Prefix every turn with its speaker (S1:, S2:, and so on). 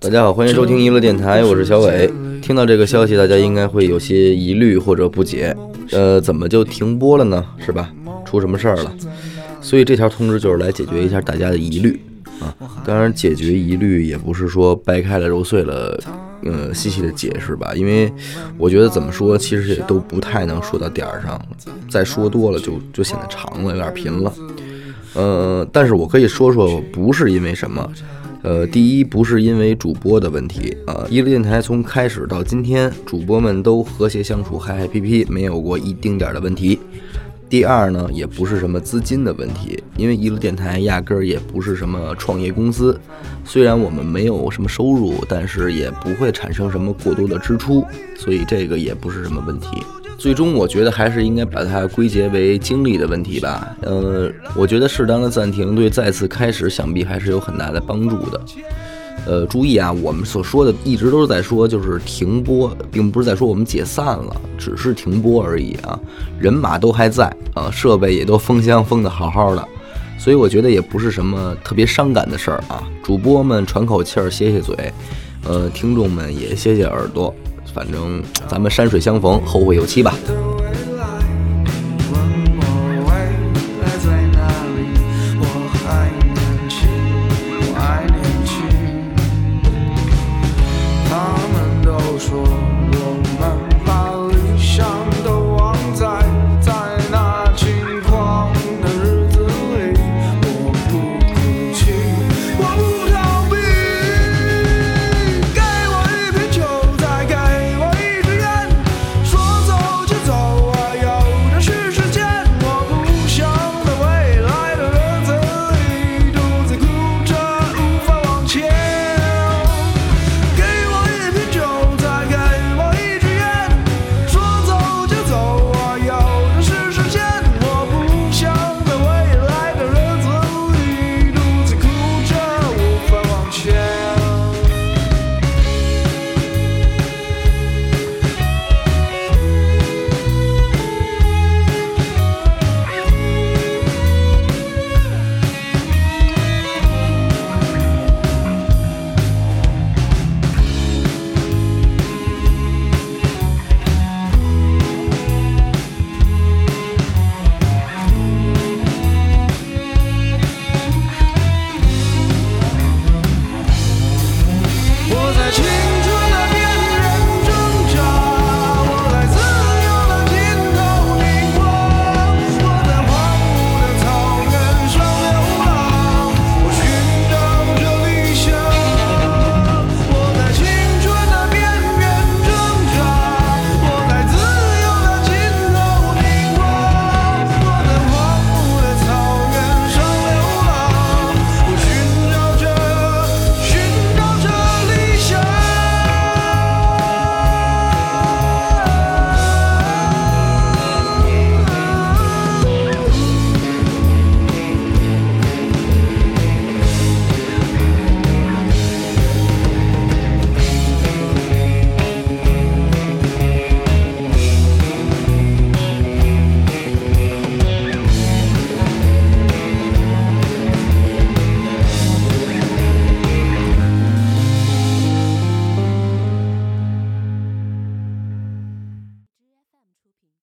S1: 大家好，欢迎收听娱乐电台，我是小伟。听到这个消息，大家应该会有些疑虑或者不解，呃，怎么就停播了呢？是吧？出什么事儿了？所以这条通知就是来解决一下大家的疑虑啊。当然，解决疑虑也不是说掰开了揉碎了，呃，细细的解释吧。因为我觉得怎么说，其实也都不太能说到点儿上，再说多了就就显得长了，有点贫了。呃，但是我可以说说，不是因为什么。呃，第一不是因为主播的问题啊，一路电台从开始到今天，主播们都和谐相处，嗨嗨皮皮，没有过一丁点的问题。第二呢，也不是什么资金的问题，因为一路电台压根儿也不是什么创业公司，虽然我们没有什么收入，但是也不会产生什么过多的支出，所以这个也不是什么问题。最终，我觉得还是应该把它归结为精力的问题吧。呃，我觉得适当的暂停对再次开始想必还是有很大的帮助的。呃，注意啊，我们所说的一直都是在说就是停播，并不是在说我们解散了，只是停播而已啊。人马都还在啊，设备也都封箱封的好好的，所以我觉得也不是什么特别伤感的事儿啊。主播们喘口气儿，歇歇嘴，呃，听众们也歇歇耳朵。反正咱们山水相逢，后会有期吧。